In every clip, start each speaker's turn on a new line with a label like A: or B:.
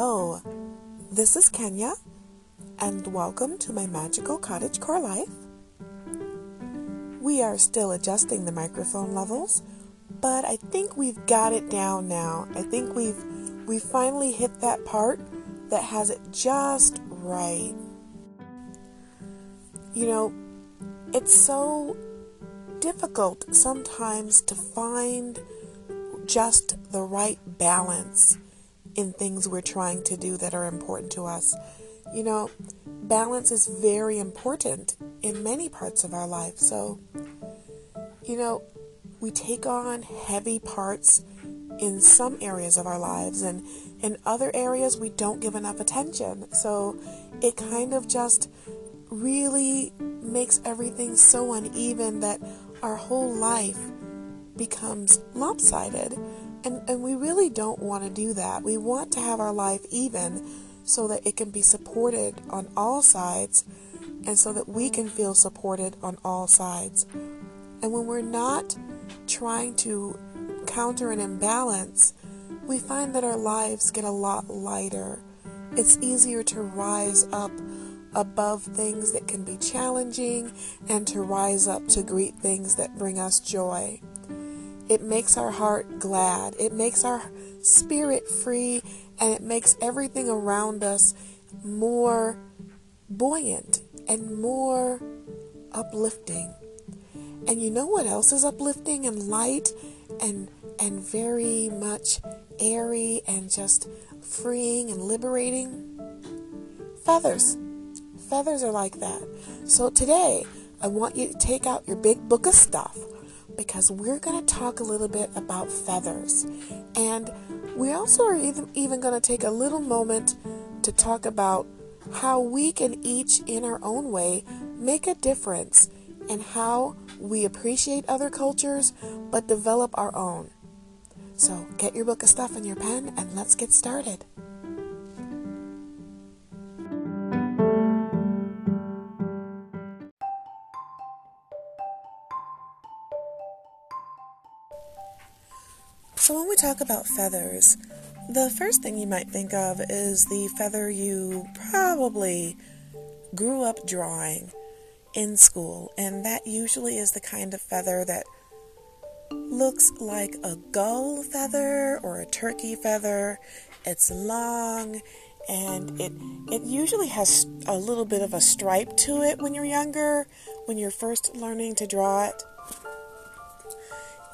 A: Hello, this is Kenya, and welcome to my magical cottage core life. We are still adjusting the microphone levels, but I think we've got it down now. I think we've we finally hit that part that has it just right. You know, it's so difficult sometimes to find just the right balance in things we're trying to do that are important to us. You know, balance is very important in many parts of our life. So, you know, we take on heavy parts in some areas of our lives, and in other areas, we don't give enough attention. So, it kind of just really makes everything so uneven that our whole life becomes lopsided. And, and we really don't want to do that. We want to have our life even so that it can be supported on all sides and so that we can feel supported on all sides. And when we're not trying to counter an imbalance, we find that our lives get a lot lighter. It's easier to rise up above things that can be challenging and to rise up to greet things that bring us joy. It makes our heart glad. It makes our spirit free and it makes everything around us more buoyant and more uplifting. And you know what else is uplifting and light and and very much airy and just freeing and liberating? Feathers. Feathers are like that. So today, I want you to take out your big book of stuff because we're going to talk a little bit about feathers. And we also are even, even going to take a little moment to talk about how we can each, in our own way, make a difference and how we appreciate other cultures but develop our own. So get your book of stuff and your pen and let's get started. So, when we talk about feathers, the first thing you might think of is the feather you probably grew up drawing in school, and that usually is the kind of feather that looks like a gull feather or a turkey feather. It's long and it it usually has a little bit of a stripe to it when you're younger, when you're first learning to draw it.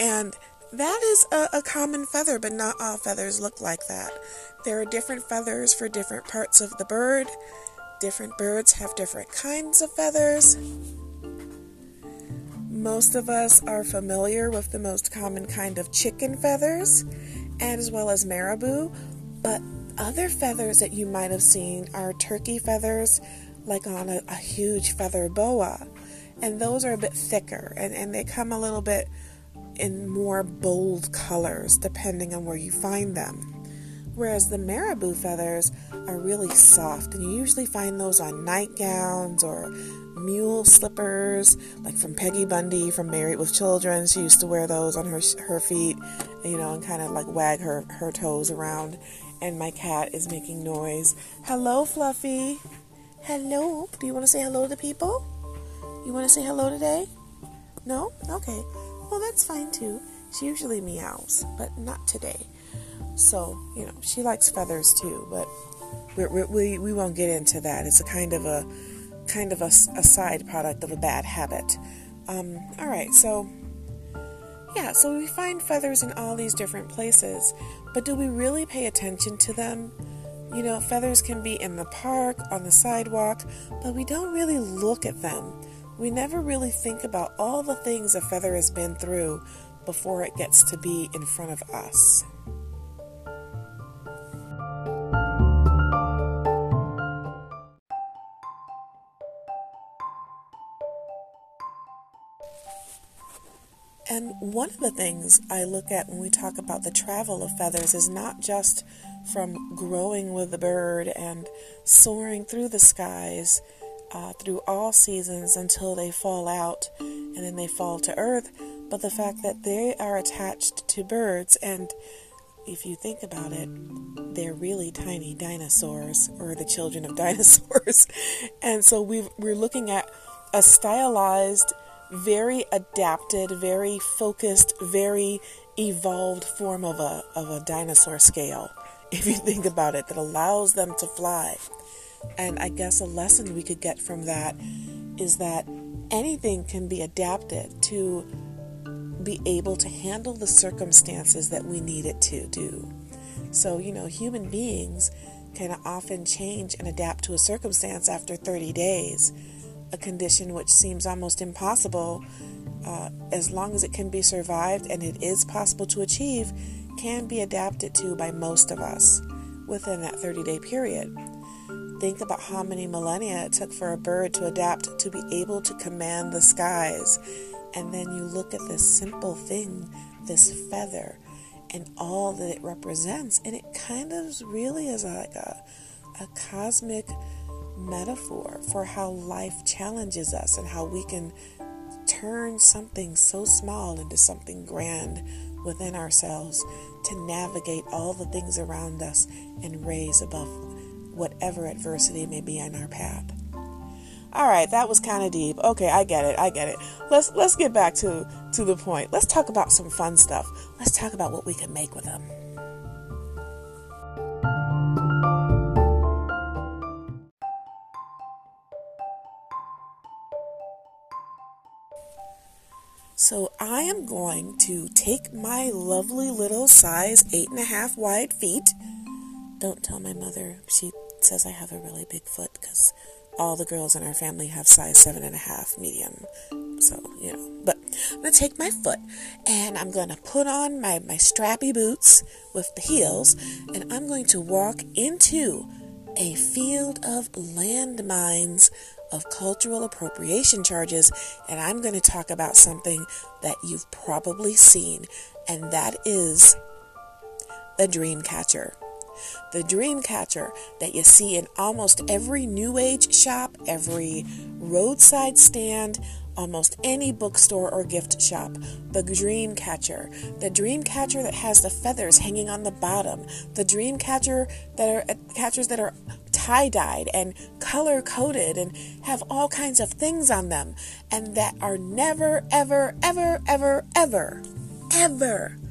A: And that is a, a, common feather, but not all feathers look like that. There are different feathers for different parts of the bird. Different birds have different kinds of feathers. Most of us are familiar with the most common kind of chicken feathers, as well as marabou, but other feathers that you might have seen are turkey feathers, like on a, a huge feather boa. And those are a bit thicker and, and they come a little bit in more bold colors depending on where you find them. Whereas the marabou feathers are really soft, and you usually find those on nightgowns or mule slippers, like from Peggy Bundy from Married with Children. She used to wear those on her her feet, you know, and kind of like wag her her toes around. And my cat is making noise. Hello, Fluffy. Hello. Do you want to say hello to people? You want to say hello today? No? Okay. Well, that's fine too. She usually meows, but not today. So, you know, she likes feathers too, but we we, we won't get into that. It's a kind of a kind of a, a side product of a bad habit. Um, all right, so yeah, so we find feathers in all these different places, but do we really pay attention to them? You know, feathers can be in the park, on the sidewalk, but we don't really look at them. We never really think about all the things a feather has been through before it gets to be in front of us. And one of the things I look at when we talk about the travel of feathers is not just from growing with the bird and soaring through the skies uh, through all seasons until they fall out and then they fall to earth, but the fact that they are attached to birds and if you think about it, they're really tiny dinosaurs or the children of dinosaurs. and so we we're looking at a stylized, very adapted, very focused, very evolved form of a, of a dinosaur scale, if you think about it, that allows them to fly. And I guess a lesson we could get from that is that anything can be adapted to be able to handle the circumstances that we need it to do. So, you know, human beings can often change and adapt to a circumstance after 30 days, a condition which seems almost impossible uh, as long as it can be survived and it is possible to achieve, can be adapted to by most of us within that 30 day period. Think about how many millennia it took for a bird to adapt to be able to command the skies. And then you look at this simple thing, this feather, and all that it represents. And it kind of really is like a, a cosmic metaphor for how life challenges us and how we can turn something so small into something grand within ourselves to navigate all the things around us and raise above whatever adversity may be on our path. All right, that was kind of deep. Okay, I get it. I get it. Let's let's get back to to the point. Let's talk about some fun stuff. Let's talk about what we can make with them. So I am going to take my lovely little size eight and a half wide feet. Don't tell my mother. She says I have a really big foot because all the girls in our family have size seven and a half medium. So, you know, but I'm to take my foot and I'm to put on my, my strappy boots with the heels and I'm going to walk into a field of landmines of cultural appropriation charges, and I'm going to talk about something that you've probably seen, and that is the dream catcher. The dream catcher that you see in almost every new age shop, every roadside stand, almost any bookstore or gift shop. The dream catcher. The dream catcher that has the feathers hanging on the bottom. The dream catcher that are catchers that are tie dyed and color coded and have all kinds of things on them and that are never, ever, ever, ever, ever, ever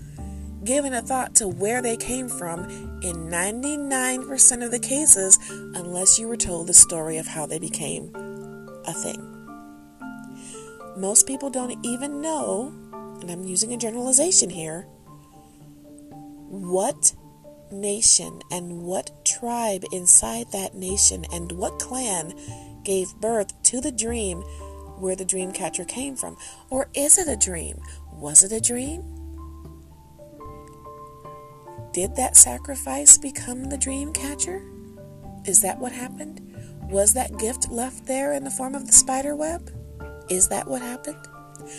A: given a thought to where they came from in 99% of the cases unless you were told the story of how they became a thing. Most people don't even know, and I'm using a generalization here, what nation and what tribe inside that nation and what clan gave birth to the dream where the dream catcher came from? Or is it a dream? Was it a dream? Did that sacrifice become the dream catcher? Is that what happened? Was that gift left there in the form of the spider web? Is that what happened?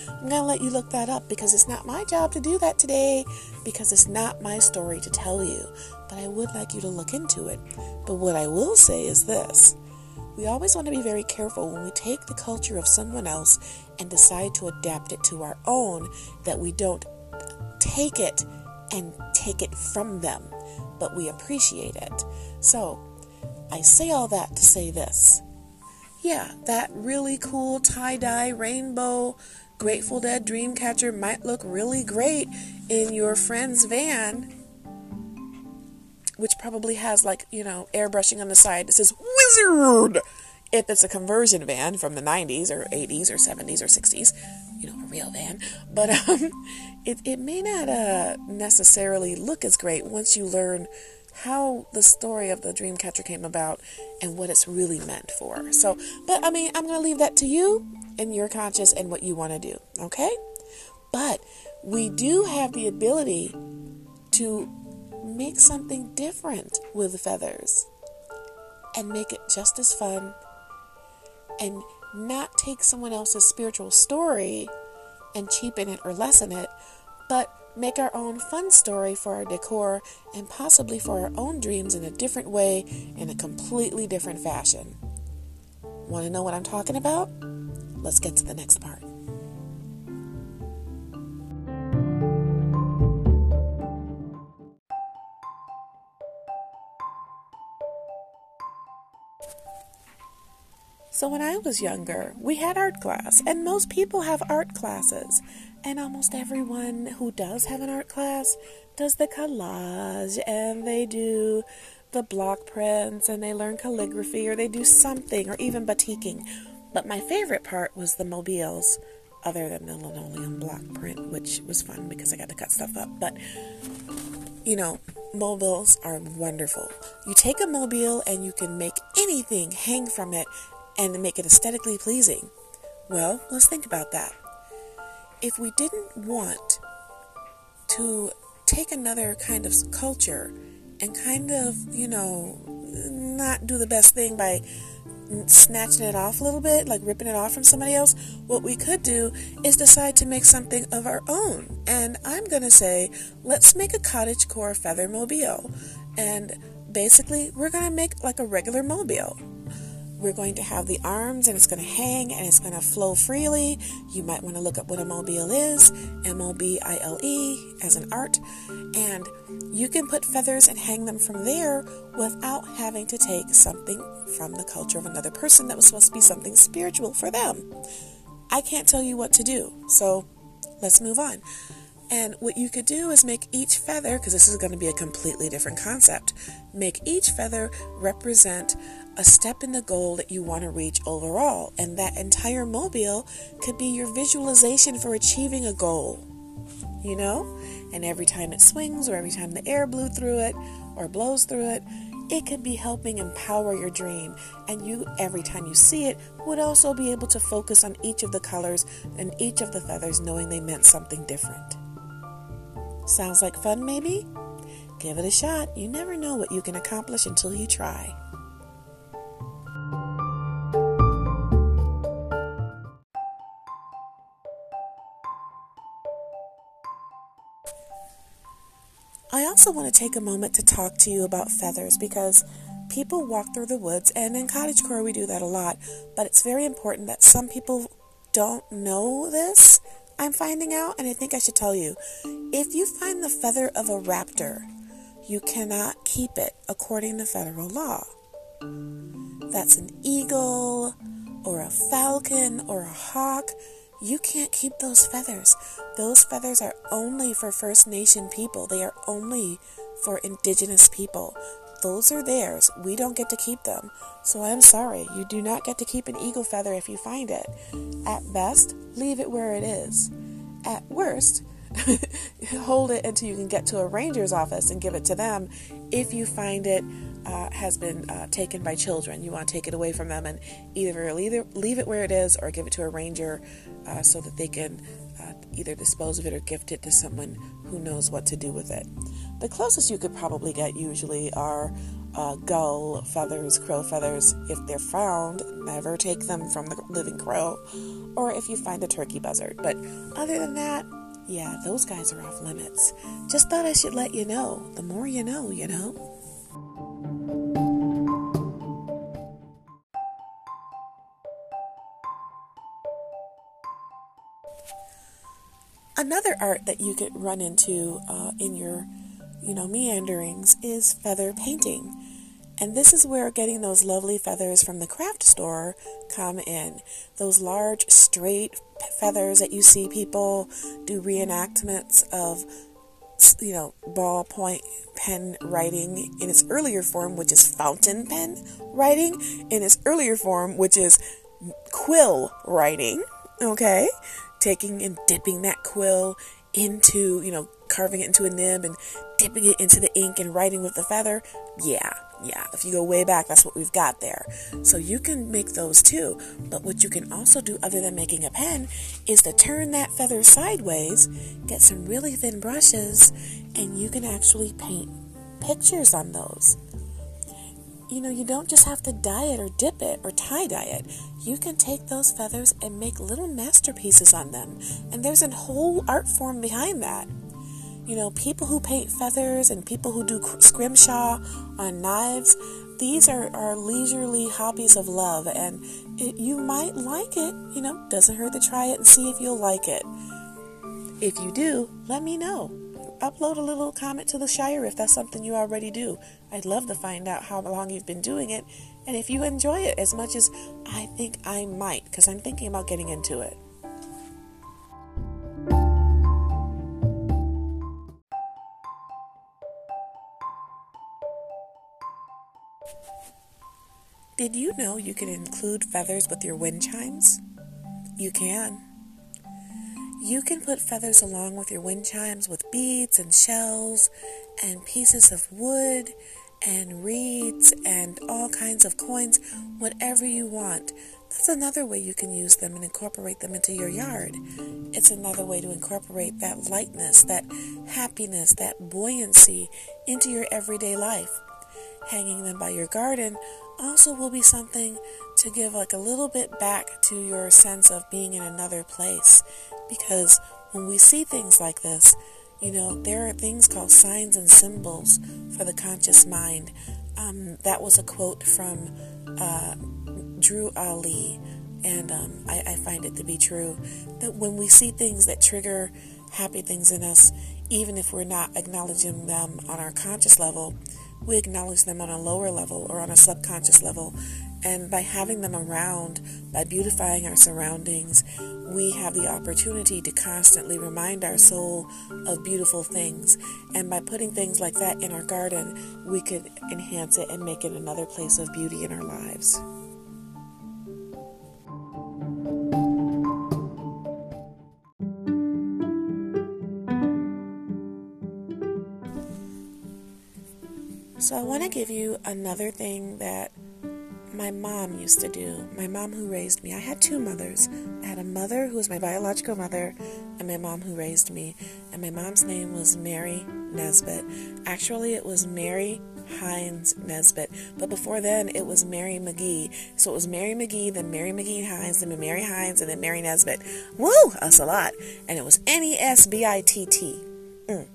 A: I'm going to let you look that up because it's not my job to do that today because it's not my story to tell you. But I would like you to look into it. But what I will say is this we always want to be very careful when we take the culture of someone else and decide to adapt it to our own, that we don't take it and take it from them, but we appreciate it. So, I say all that to say this. Yeah, that really cool tie dye rainbow Grateful Dead Dreamcatcher might look really great in your friend's van, which probably has like, you know, airbrushing on the side that says Wizard! If it's a conversion van from the 90s or 80s or 70s or 60s, you know, a real van. But um, it, it may not uh, necessarily look as great once you learn how the story of the Dreamcatcher came about and what it's really meant for. So, but I mean, I'm going to leave that to you and your conscious and what you want to do, okay? But we do have the ability to make something different with the feathers and make it just as fun and not take someone else's spiritual story and cheapen it or lessen it, but make our own fun story for our decor and possibly for our own dreams in a different way, in a completely different fashion. Want to know what I'm talking about? Let's get to the next part. So when I was younger, we had art class, and most people have art classes. And almost everyone who does have an art class does the collage and they do the block prints and they learn calligraphy or they do something or even batiking. But my favorite part was the mobiles, other than the linoleum block print, which was fun because I got to cut stuff up. But, you know, mobiles are wonderful. You take a mobile and you can make anything hang from it and make it aesthetically pleasing. Well, let's think about that. If we didn't want to take another kind of culture and kind of, you know, not do the best thing by snatching it off a little bit, like ripping it off from somebody else, what we could do is decide to make something of our own. And I'm going to say, let's make a cottage core feather mobile. And basically, we're going to make like a regular mobile. We're going to have the arms and it's going to hang and it's going to flow freely. You might want to look up what a mobile is M O B I L E as an art. And you can put feathers and hang them from there without having to take something from the culture of another person that was supposed to be something spiritual for them. I can't tell you what to do. So let's move on. And what you could do is make each feather, because this is going to be a completely different concept, make each feather represent a step in the goal that you want to reach overall. And that entire mobile could be your visualization for achieving a goal. You know? And every time it swings, or every time the air blew through it, or blows through it, it could be helping empower your dream. And you, every time you see it, would also be able to focus on each of the colors and each of the feathers, knowing they meant something different. Sounds like fun, maybe? Give it a shot. You never know what you can accomplish until you try. Also want to take a moment to talk to you about feathers because people walk through the woods, and in cottage core we do that a lot, but it's very important that some people don't know this. I'm finding out, and I think I should tell you. If you find the feather of a raptor, you cannot keep it according to federal law. That's an eagle, or a falcon, or a hawk. You can't keep those feathers. Those feathers are only for First Nation people, they are only for Indigenous people. Those are theirs. We don't get to keep them. So I'm sorry, you do not get to keep an eagle feather if you find it. At best, leave it where it is. At worst, hold it until you can get to a ranger's office and give it to them if you find it uh, has been uh, taken by children. You want to take it away from them and either leave it where it is or give it to a ranger uh, so that they can uh, either dispose of it or gift it to someone who knows what to do with it. The closest you could probably get usually are uh, gull feathers, crow feathers, if they're found. Never take them from the living crow, or if you find a turkey buzzard. But other than that, yeah, those guys are off limits. Just thought I should let you know. The more you know, you know. Another art that you could run into uh, in your, you know, meanderings is feather painting. And this is where getting those lovely feathers from the craft store come in. Those large, straight feathers that you see people do reenactments of, you know, ballpoint pen writing in its earlier form, which is fountain pen writing, in its earlier form, which is quill writing. Okay? Taking and dipping that quill into, you know, carving it into a nib and dipping it into the ink and writing with the feather. Yeah, yeah. If you go way back, that's what we've got there. So you can make those too. But what you can also do, other than making a pen, is to turn that feather sideways, get some really thin brushes, and you can actually paint pictures on those you know, you don't just have to dye it or dip it or tie dye it. You can take those feathers and make little masterpieces on them. And there's a whole art form behind that. You know, people who paint feathers and people who do scrimshaw on knives, these are, are leisurely hobbies of love. And it, you might like it, you know, doesn't hurt to try it and see if you'll like it. If you do, let me know upload a little comment to the Shire if that's something you already do. I'd love to find out how long you've been doing it And if you enjoy it as much as I think I might, because I'm thinking about getting into it. Did you know you can include feathers with your wind chimes? You can. You can put feathers along with your wind chimes with beads and shells and pieces of wood and reeds and all kinds of coins, whatever you want. That's another way you can use them and incorporate them into your yard. It's another way to incorporate that lightness, that happiness, that buoyancy into your everyday life. Hanging them by your garden also will be something to give like a little bit back to your sense of being in another place because when we see things like this, you know, there are things called signs and symbols for the conscious mind. Um, that was a quote from uh, Drew Ali, and um, I, I find it to be true that when we see things that trigger happy things in us, even if we're not acknowledging them on our conscious level, we acknowledge them on a lower level or on a subconscious level. And by having them around, by beautifying our surroundings, we have the opportunity to constantly remind our soul of beautiful things. And by putting things like that in our garden, we could enhance it and make it another place of beauty in our lives. So, I want to give you another thing that my mom used to do. My mom who raised me. I had two mothers. I had a mother who was my biological mother, and my mom who raised me. And my mom's name was Mary Nesbitt. Actually, it was Mary Hines Nesbitt. But before then, it was Mary McGee. So it was Mary McGee, then Mary McGee Hines, then Mary Hines, and then Mary Nesbitt. Woo! Us a lot. And it was N E S B I T T. Mm.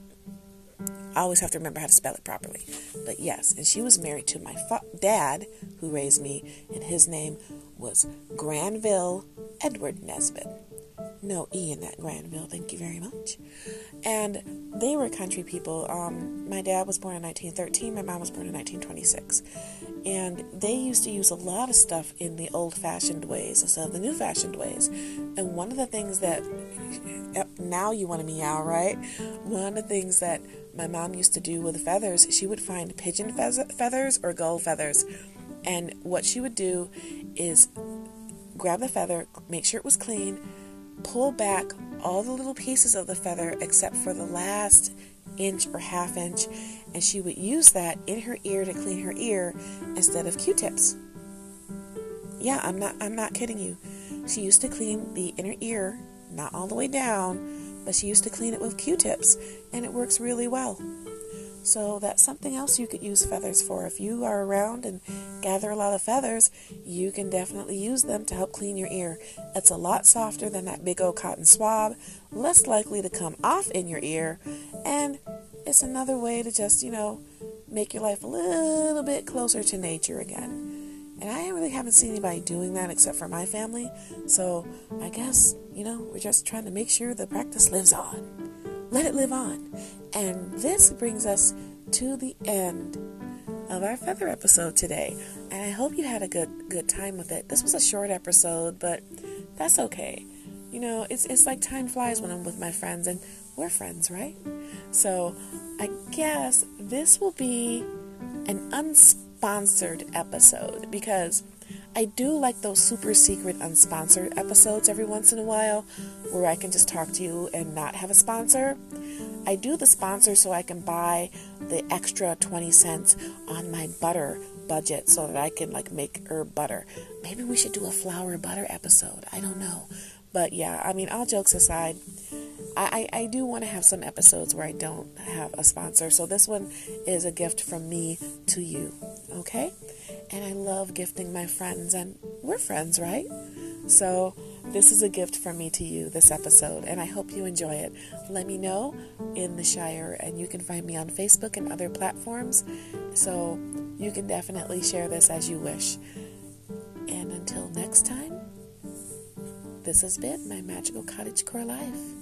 A: I always have to remember how to spell it properly. But yes, and she was married to my fa- dad, who raised me, and his name was Granville Edward Nesbitt. No E in that Granville, thank you very much. And they were country people. Um, my dad was born in 1913, my mom was born in 1926. And they used to use a lot of stuff in the old fashioned ways instead of the new fashioned ways. And one of the things that, now you want to meow, right? One of the things that my mom used to do with feathers, she would find pigeon feathers or gull feathers. And what she would do is grab the feather, make sure it was clean, pull back all the little pieces of the feather except for the last inch or half inch, and she would use that in her ear to clean her ear instead of Q-tips. Yeah, I'm not I'm not kidding you. She used to clean the inner ear, not all the way down, but she used to clean it with Q-tips, and it works really well. So that's something else you could use feathers for. If you are around and gather a lot of feathers, you can definitely use them to help clean your ear. It's a lot softer than that big old cotton swab, less likely to come off in your ear, and it's another way to just, you know, make your life a little bit closer to nature again. And I really haven't seen anybody doing that except for my family. So I guess, you know, we're just trying to make sure the practice lives on. Let it live on. And this brings us to the end of our feather episode today. And I hope you had a good good time with it. This was a short episode, but that's okay. You know, it's it's like time flies when I'm with my friends and we're friends, right? So, I guess this will be an unspoken sponsored episode because I do like those super secret unsponsored episodes every once in a while where I can just talk to you and not have a sponsor. I do the sponsor so I can buy the extra 20 cents on my butter budget so that I can like make herb butter. Maybe we should do a flower butter episode. I don't know. But yeah, I mean, all jokes aside, I, I, I do want to have some episodes where I don't have a sponsor. So this one is a gift from me to you. Okay? And I love gifting my friends, and we're friends, right? So this is a gift from me to you, this episode, and I hope you enjoy it. Let me know in the Shire, and you can find me on Facebook and other platforms. So you can definitely share this as you wish. And until next time, this has been my magical cottage core life.